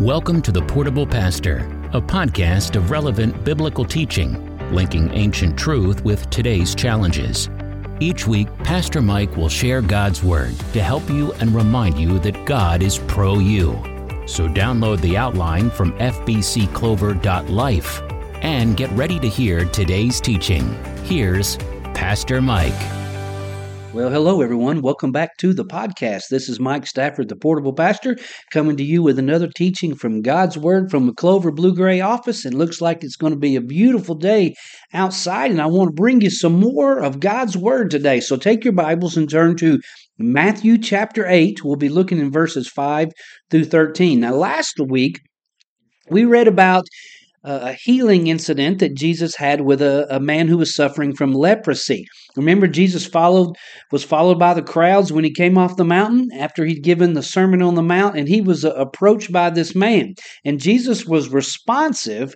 Welcome to The Portable Pastor, a podcast of relevant biblical teaching, linking ancient truth with today's challenges. Each week, Pastor Mike will share God's Word to help you and remind you that God is pro you. So download the outline from fbcclover.life and get ready to hear today's teaching. Here's Pastor Mike. Well, hello, everyone. Welcome back to the podcast. This is Mike Stafford, the Portable Pastor, coming to you with another teaching from God's Word from the Clover Blue Gray office. It looks like it's going to be a beautiful day outside, and I want to bring you some more of God's Word today. So take your Bibles and turn to Matthew chapter 8. We'll be looking in verses 5 through 13. Now, last week, we read about a healing incident that Jesus had with a, a man who was suffering from leprosy. Remember, Jesus followed was followed by the crowds when he came off the mountain after he'd given the Sermon on the Mount, and he was uh, approached by this man. And Jesus was responsive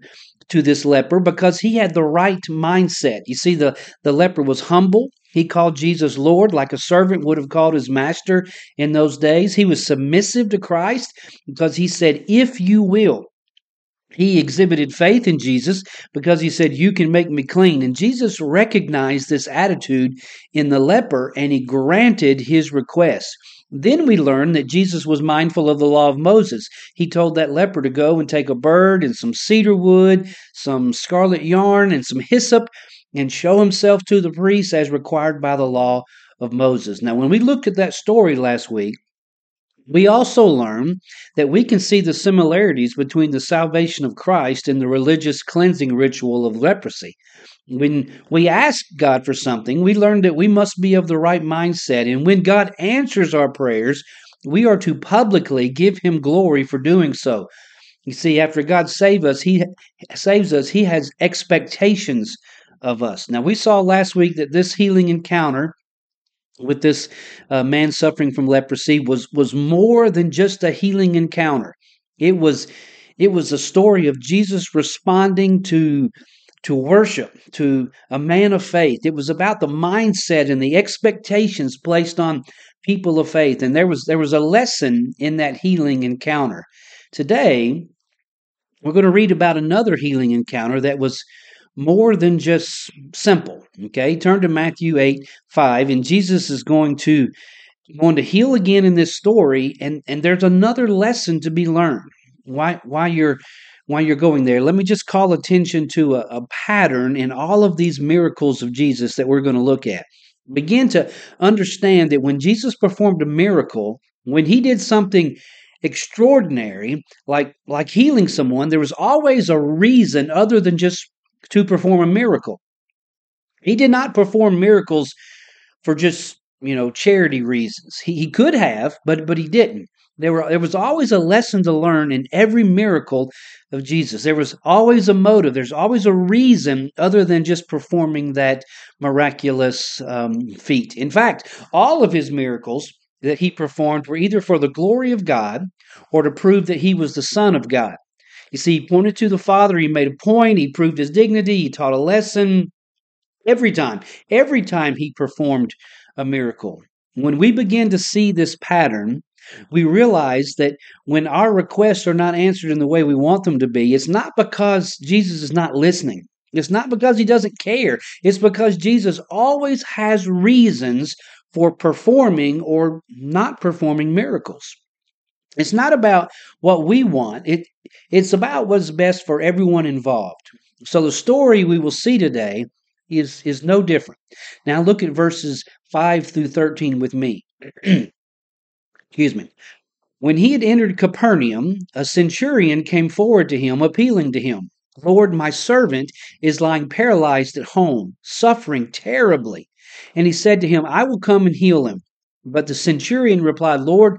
to this leper because he had the right mindset. You see, the, the leper was humble. He called Jesus Lord like a servant would have called his master in those days. He was submissive to Christ because he said, If you will, he exhibited faith in Jesus because he said, You can make me clean. And Jesus recognized this attitude in the leper and he granted his request. Then we learn that Jesus was mindful of the law of Moses. He told that leper to go and take a bird and some cedar wood, some scarlet yarn, and some hyssop and show himself to the priest as required by the law of Moses. Now, when we looked at that story last week, we also learn that we can see the similarities between the salvation of Christ and the religious cleansing ritual of leprosy. When we ask God for something, we learn that we must be of the right mindset. And when God answers our prayers, we are to publicly give him glory for doing so. You see, after God save us, he saves us, he has expectations of us. Now, we saw last week that this healing encounter with this uh, man suffering from leprosy was was more than just a healing encounter. It was it was a story of Jesus responding to to worship to a man of faith. It was about the mindset and the expectations placed on people of faith, and there was there was a lesson in that healing encounter. Today, we're going to read about another healing encounter that was more than just simple. Okay, turn to Matthew 8 5, and Jesus is going to going to heal again in this story, and, and there's another lesson to be learned. Why why you're why you're going there. Let me just call attention to a, a pattern in all of these miracles of Jesus that we're going to look at. Begin to understand that when Jesus performed a miracle, when he did something extraordinary like like healing someone there was always a reason other than just to perform a miracle. He did not perform miracles for just, you know, charity reasons. He, he could have, but but he didn't. There were there was always a lesson to learn in every miracle of Jesus. There was always a motive. There's always a reason other than just performing that miraculous um, feat. In fact, all of his miracles that he performed were either for the glory of God or to prove that he was the Son of God. You see, he pointed to the Father, he made a point, he proved his dignity, he taught a lesson. Every time, every time he performed a miracle. When we begin to see this pattern, we realize that when our requests are not answered in the way we want them to be, it's not because Jesus is not listening. It's not because he doesn't care. It's because Jesus always has reasons for performing or not performing miracles. It's not about what we want. It it's about what's best for everyone involved. So the story we will see today is is no different. Now look at verses 5 through 13 with me. Excuse me. When he had entered Capernaum, a centurion came forward to him, appealing to him, Lord, my servant is lying paralyzed at home, suffering terribly. And he said to him, I will come and heal him. But the centurion replied, Lord,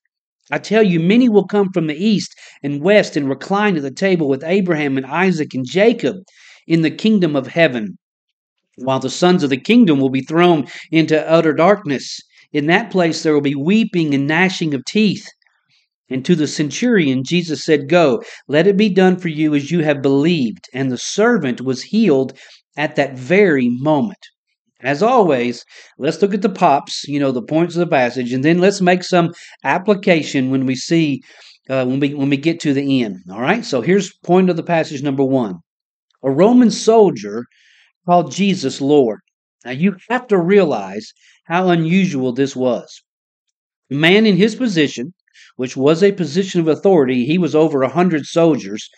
I tell you, many will come from the east and west and recline at the table with Abraham and Isaac and Jacob in the kingdom of heaven. while the sons of the kingdom will be thrown into utter darkness. In that place there will be weeping and gnashing of teeth. And to the centurion, Jesus said, Go, let it be done for you as you have believed. And the servant was healed at that very moment. As always, let's look at the pops, you know, the points of the passage, and then let's make some application when we see, uh, when, we, when we get to the end. All right, so here's point of the passage number one. A Roman soldier called Jesus Lord. Now you have to realize how unusual this was. A man in his position, which was a position of authority, he was over a hundred soldiers,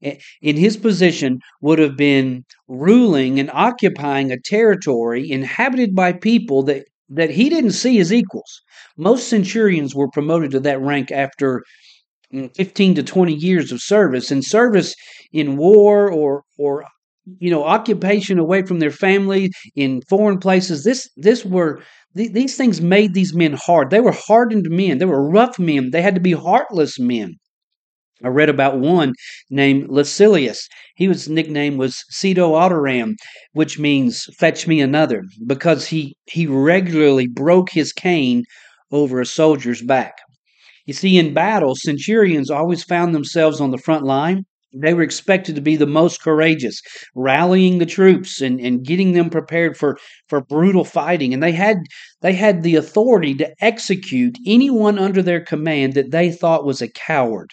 in his position would have been ruling and occupying a territory inhabited by people that, that he didn't see as equals. Most centurions were promoted to that rank after mm, 15 to 20 years of service and service in war or or you know occupation away from their family in foreign places. This this were these things made these men hard. They were hardened men. They were rough men. They had to be heartless men I read about one named Lucilius. He was nickname was Cedo Alteram, which means fetch me another, because he, he regularly broke his cane over a soldier's back. You see, in battle, centurions always found themselves on the front line. They were expected to be the most courageous, rallying the troops and, and getting them prepared for, for brutal fighting. And they had they had the authority to execute anyone under their command that they thought was a coward.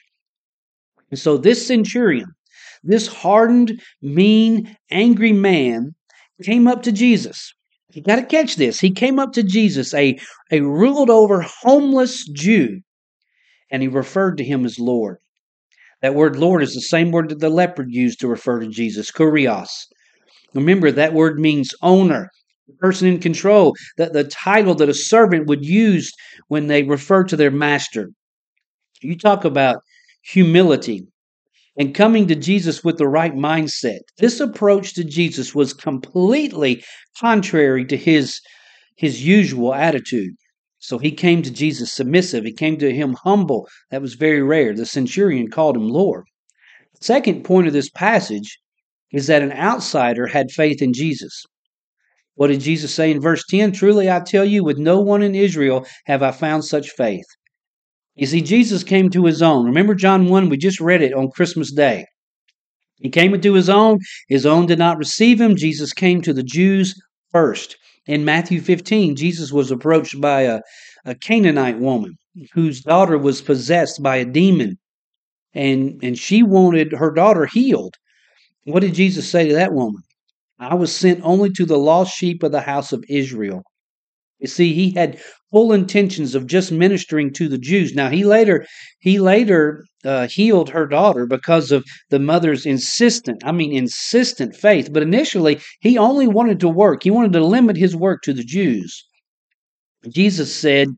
And so this centurion, this hardened, mean, angry man, came up to Jesus. You got to catch this. He came up to Jesus, a, a ruled over homeless Jew, and he referred to him as Lord. That word Lord is the same word that the leopard used to refer to Jesus, kurios. Remember, that word means owner, the person in control, that the title that a servant would use when they refer to their master. You talk about humility, and coming to Jesus with the right mindset. This approach to Jesus was completely contrary to his, his usual attitude. So he came to Jesus submissive. He came to him humble. That was very rare. The centurion called him Lord. Second point of this passage is that an outsider had faith in Jesus. What did Jesus say in verse 10? Truly I tell you, with no one in Israel have I found such faith. You see, Jesus came to his own. Remember John 1? We just read it on Christmas Day. He came into his own. His own did not receive him. Jesus came to the Jews first. In Matthew 15, Jesus was approached by a, a Canaanite woman whose daughter was possessed by a demon. And, and she wanted her daughter healed. What did Jesus say to that woman? I was sent only to the lost sheep of the house of Israel. You see, he had full intentions of just ministering to the Jews. Now he later he later uh, healed her daughter because of the mother's insistent, I mean insistent faith. But initially he only wanted to work. He wanted to limit his work to the Jews. Jesus said,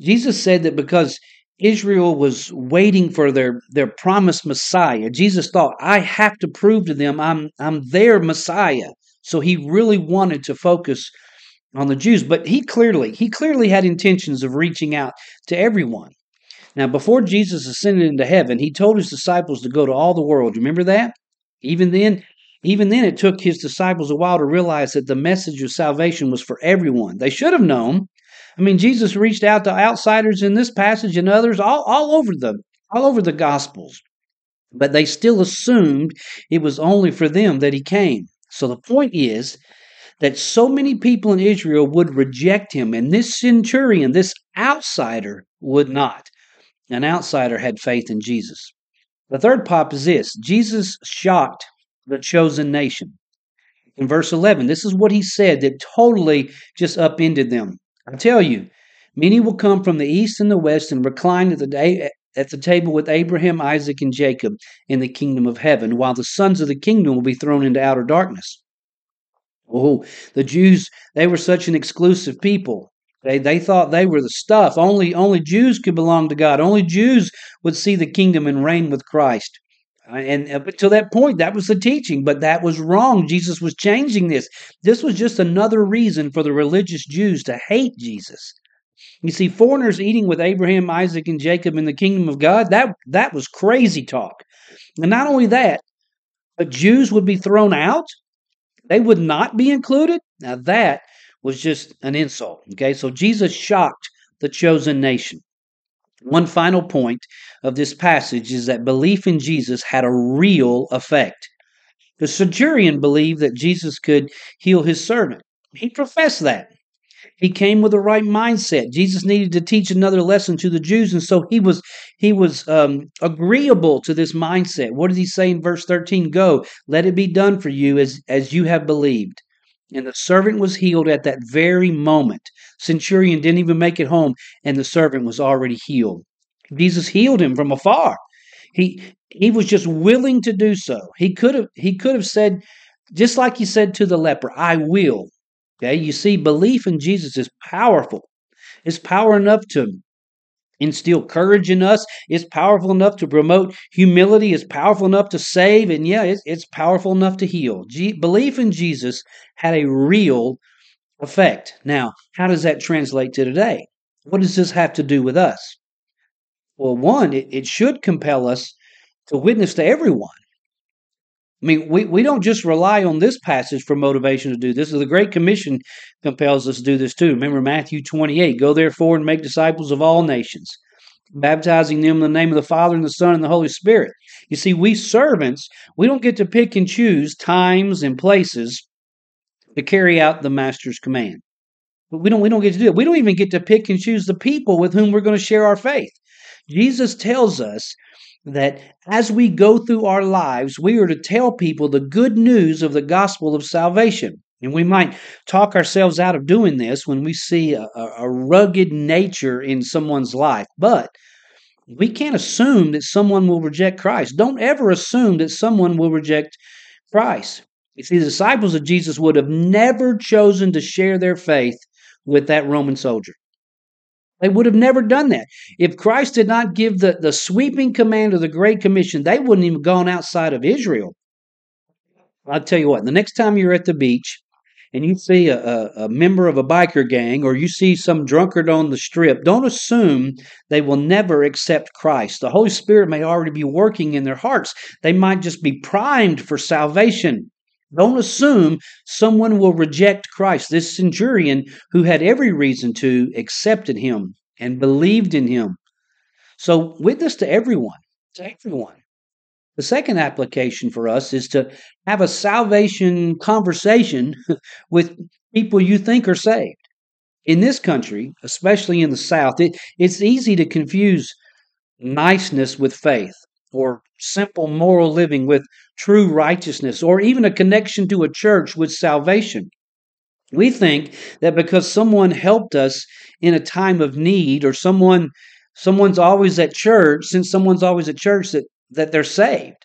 Jesus said that because Israel was waiting for their, their promised Messiah. Jesus thought, I have to prove to them I'm I'm their Messiah. So he really wanted to focus on the Jews, but he clearly he clearly had intentions of reaching out to everyone. Now, before Jesus ascended into heaven, he told his disciples to go to all the world. Remember that? Even then, even then it took his disciples a while to realize that the message of salvation was for everyone. They should have known. I mean, Jesus reached out to outsiders in this passage and others all, all over the all over the gospels. But they still assumed it was only for them that he came. So the point is that so many people in Israel would reject him, and this centurion, this outsider, would not. An outsider had faith in Jesus. The third pop is this Jesus shocked the chosen nation. In verse 11, this is what he said that totally just upended them. I tell you, many will come from the east and the west and recline at the day, at the table with Abraham, Isaac, and Jacob in the kingdom of heaven, while the sons of the kingdom will be thrown into outer darkness. Oh, the Jews, they were such an exclusive people. They, they thought they were the stuff. Only, only Jews could belong to God. Only Jews would see the kingdom and reign with Christ. Uh, and up to that point, that was the teaching, but that was wrong. Jesus was changing this. This was just another reason for the religious Jews to hate Jesus. You see, foreigners eating with Abraham, Isaac, and Jacob in the kingdom of God, that, that was crazy talk. And not only that, but Jews would be thrown out they would not be included. Now that was just an insult. Okay, so Jesus shocked the chosen nation. One final point of this passage is that belief in Jesus had a real effect. The centurion believed that Jesus could heal his servant. He professed that. He came with the right mindset. Jesus needed to teach another lesson to the Jews, and so he was he was um, agreeable to this mindset. What does he say in verse thirteen? Go, let it be done for you as as you have believed. And the servant was healed at that very moment. Centurion didn't even make it home, and the servant was already healed. Jesus healed him from afar. He he was just willing to do so. He could have he could have said, just like he said to the leper, I will. Okay, you see, belief in Jesus is powerful. It's power enough to instill courage in us. It's powerful enough to promote humility. It's powerful enough to save. And yeah, it's, it's powerful enough to heal. G- belief in Jesus had a real effect. Now, how does that translate to today? What does this have to do with us? Well, one, it, it should compel us to witness to everyone. I mean, we, we don't just rely on this passage for motivation to do this. The Great Commission compels us to do this too. Remember Matthew 28 Go therefore and make disciples of all nations, baptizing them in the name of the Father and the Son and the Holy Spirit. You see, we servants, we don't get to pick and choose times and places to carry out the Master's command. But we don't, we don't get to do it. We don't even get to pick and choose the people with whom we're going to share our faith. Jesus tells us that as we go through our lives, we are to tell people the good news of the gospel of salvation. And we might talk ourselves out of doing this when we see a, a, rugged nature in someone's life. But we can't assume that someone will reject Christ. Don't ever assume that someone will reject Christ. You see, the disciples of Jesus would have never chosen to share their faith with that Roman soldier. They would have never done that. If Christ did not give the, the sweeping command of the Great Commission, they wouldn't even gone outside of Israel. I'll tell you what, the next time you're at the beach and you see a, a, a, member of a biker gang or you see some drunkard on the strip, don't assume they will never accept Christ. The Holy Spirit may already be working in their hearts. They might just be primed for salvation. Don't assume someone will reject Christ. This centurion, who had every reason to, accepted him and believed in him. So, witness to everyone, to everyone. The second application for us is to have a salvation conversation with people you think are saved. In this country, especially in the South, it, it's easy to confuse niceness with faith or simple moral living with true righteousness, or even a connection to a church with salvation. We think that because someone helped us in a time of need, or someone someone's always at church, since someone's always at church, that, that they're saved.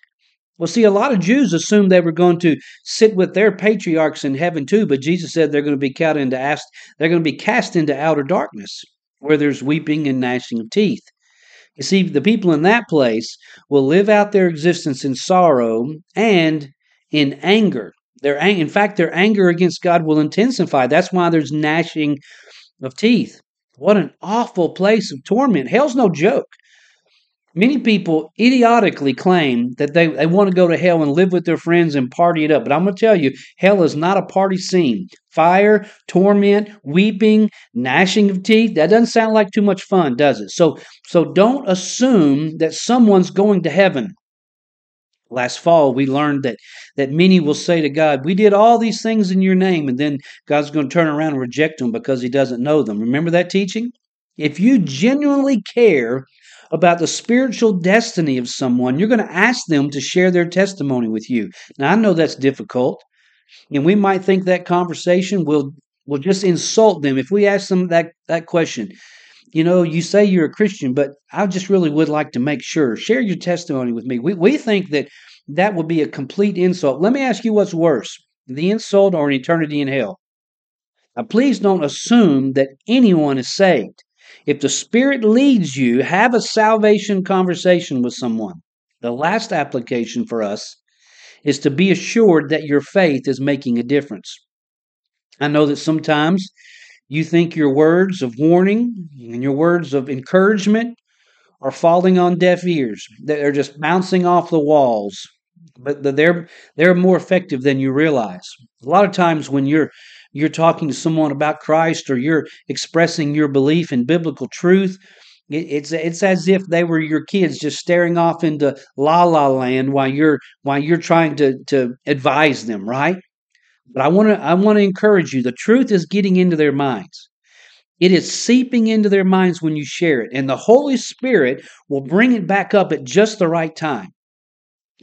Well, see, a lot of Jews assumed they were going to sit with their patriarchs in heaven too, but Jesus said they're going to be cast into they're going to be cast into outer darkness, where there's weeping and gnashing of teeth. You see, the people in that place will live out their existence in sorrow and in anger. Their, in fact, their anger against God will intensify. That's why there's gnashing of teeth. What an awful place of torment. Hell's no joke. Many people idiotically claim that they, they want to go to hell and live with their friends and party it up. But I'm going to tell you, hell is not a party scene. Fire, torment, weeping, gnashing of teeth, that doesn't sound like too much fun, does it? So, so don't assume that someone's going to heaven. Last fall, we learned that, that many will say to God, We did all these things in your name, and then God's going to turn around and reject them because he doesn't know them. Remember that teaching? If you genuinely care about the spiritual destiny of someone, you're going to ask them to share their testimony with you. Now, I know that's difficult, and we might think that conversation will will just insult them if we ask them that that question. You know, you say you're a Christian, but I just really would like to make sure. Share your testimony with me. We we think that that would be a complete insult. Let me ask you what's worse: the insult or an eternity in hell. Now, please don't assume that anyone is saved. If the Spirit leads you, have a salvation conversation with someone. The last application for us is to be assured that your faith is making a difference. I know that sometimes you think your words of warning and your words of encouragement are falling on deaf ears, that they're just bouncing off the walls. but they're they're more effective than you realize. A lot of times when you're you're talking to someone about Christ or you're expressing your belief in biblical truth, it's it's as if they were your kids just staring off into la la land while you're while you're trying to to advise them, right? But I want to I want to encourage you. The truth is getting into their minds. It is seeping into their minds when you share it, and the Holy Spirit will bring it back up at just the right time.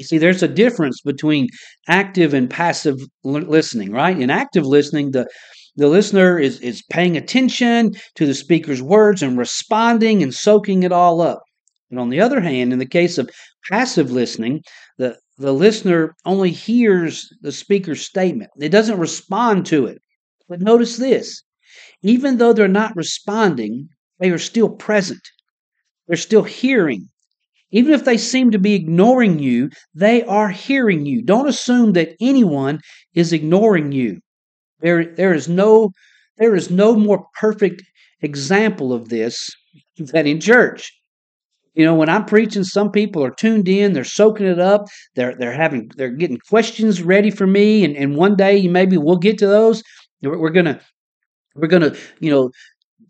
You see, there's a difference between active and passive listening, right? In active listening, the the listener is, is paying attention to the speaker's words and responding and soaking it all up. And on the other hand, in the case of passive listening, the, the listener only hears the speaker's statement. It doesn't respond to it. But notice this even though they're not responding, they are still present. They're still hearing. Even if they seem to be ignoring you, they are hearing you. Don't assume that anyone is ignoring you. There, there is no, there is no more perfect example of this than in church. You know, when I'm preaching, some people are tuned in, they're soaking it up, they're they're having they're getting questions ready for me, and, and one day maybe we'll get to those. We're, we're gonna we're gonna, you know,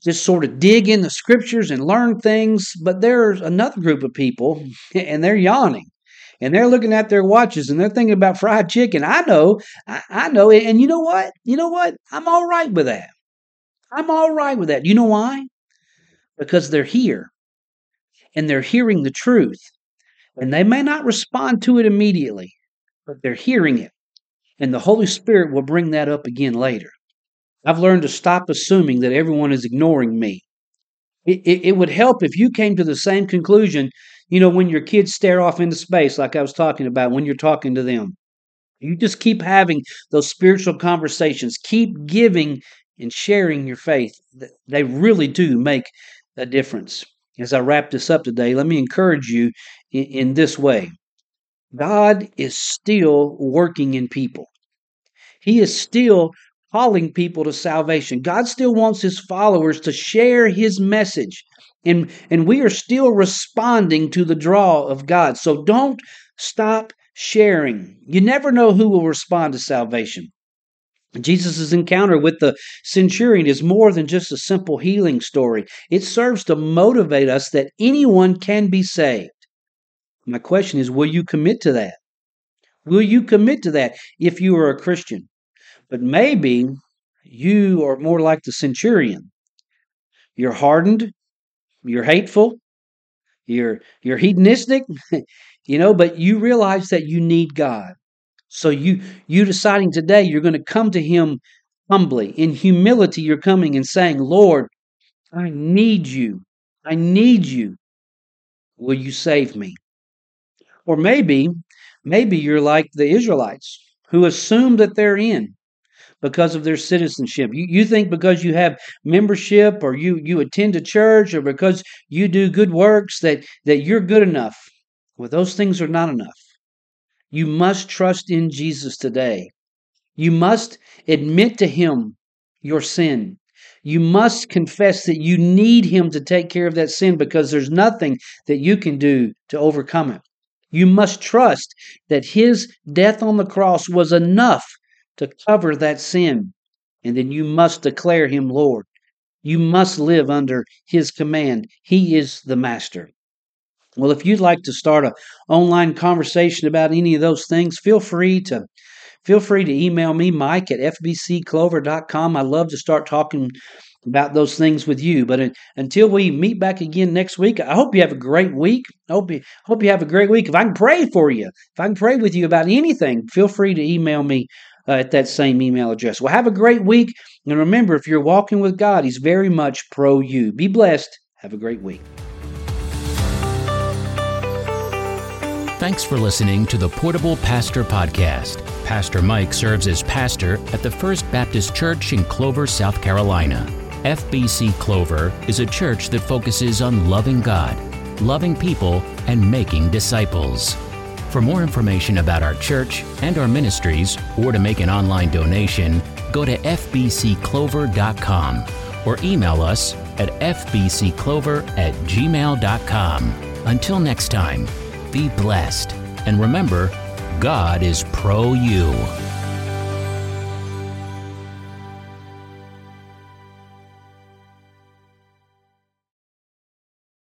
just sort of dig in the scriptures and learn things, but there's another group of people and they're yawning and they're looking at their watches and they're thinking about fried chicken. I know, I, I know. And you know what? You know what? I'm all right with that. I'm all right with that. You know why? Because they're here and they're hearing the truth. And they may not respond to it immediately, but they're hearing it. And the Holy Spirit will bring that up again later. I've learned to stop assuming that everyone is ignoring me. It, it, it, would help if you came to the same conclusion, you know, when your kids stare off into space, like I was talking about, when you're talking to them. You just keep having those spiritual conversations, keep giving and sharing your faith. They really do make a difference. As I wrap this up today, let me encourage you in, in this way God is still working in people. He is still calling people to salvation. God still wants his followers to share his message. And, and we are still responding to the draw of God. So don't stop sharing. You never know who will respond to salvation. Jesus' encounter with the centurion is more than just a simple healing story. It serves to motivate us that anyone can be saved. My question is will you commit to that? Will you commit to that if you are a Christian? But maybe you are more like the centurion. You're hardened, you're hateful, you're you're hedonistic, you know, but you realize that you need God. So you you deciding today you're going to come to him humbly. In humility you're coming and saying, "Lord, I need you. I need you. Will you save me?" Or maybe maybe you're like the Israelites who assume that they're in because of their citizenship. You, you think because you have membership or you, you attend a church or because you do good works that, that you're good enough. Well, those things are not enough. You must trust in Jesus today. You must admit to Him your sin. You must confess that you need Him to take care of that sin because there's nothing that you can do to overcome it. You must trust that His death on the cross was enough to cover that sin. And then you must declare him Lord. You must live under his command. He is the master. Well, if you'd like to start an online conversation about any of those things, feel free to feel free to email me, Mike at fbcclover.com. I love to start talking about those things with you. But uh, until we meet back again next week, I hope you have a great week. I hope you hope you have a great week. If I can pray for you, if I can pray with you about anything, feel free to email me uh, at that same email address. Well, have a great week. And remember, if you're walking with God, He's very much pro you. Be blessed. Have a great week. Thanks for listening to the Portable Pastor Podcast. Pastor Mike serves as pastor at the First Baptist Church in Clover, South Carolina. FBC Clover is a church that focuses on loving God, loving people, and making disciples. For more information about our church and our ministries, or to make an online donation, go to fbcclover.com or email us at fbcclover at gmail.com. Until next time, be blessed. And remember, God is pro you.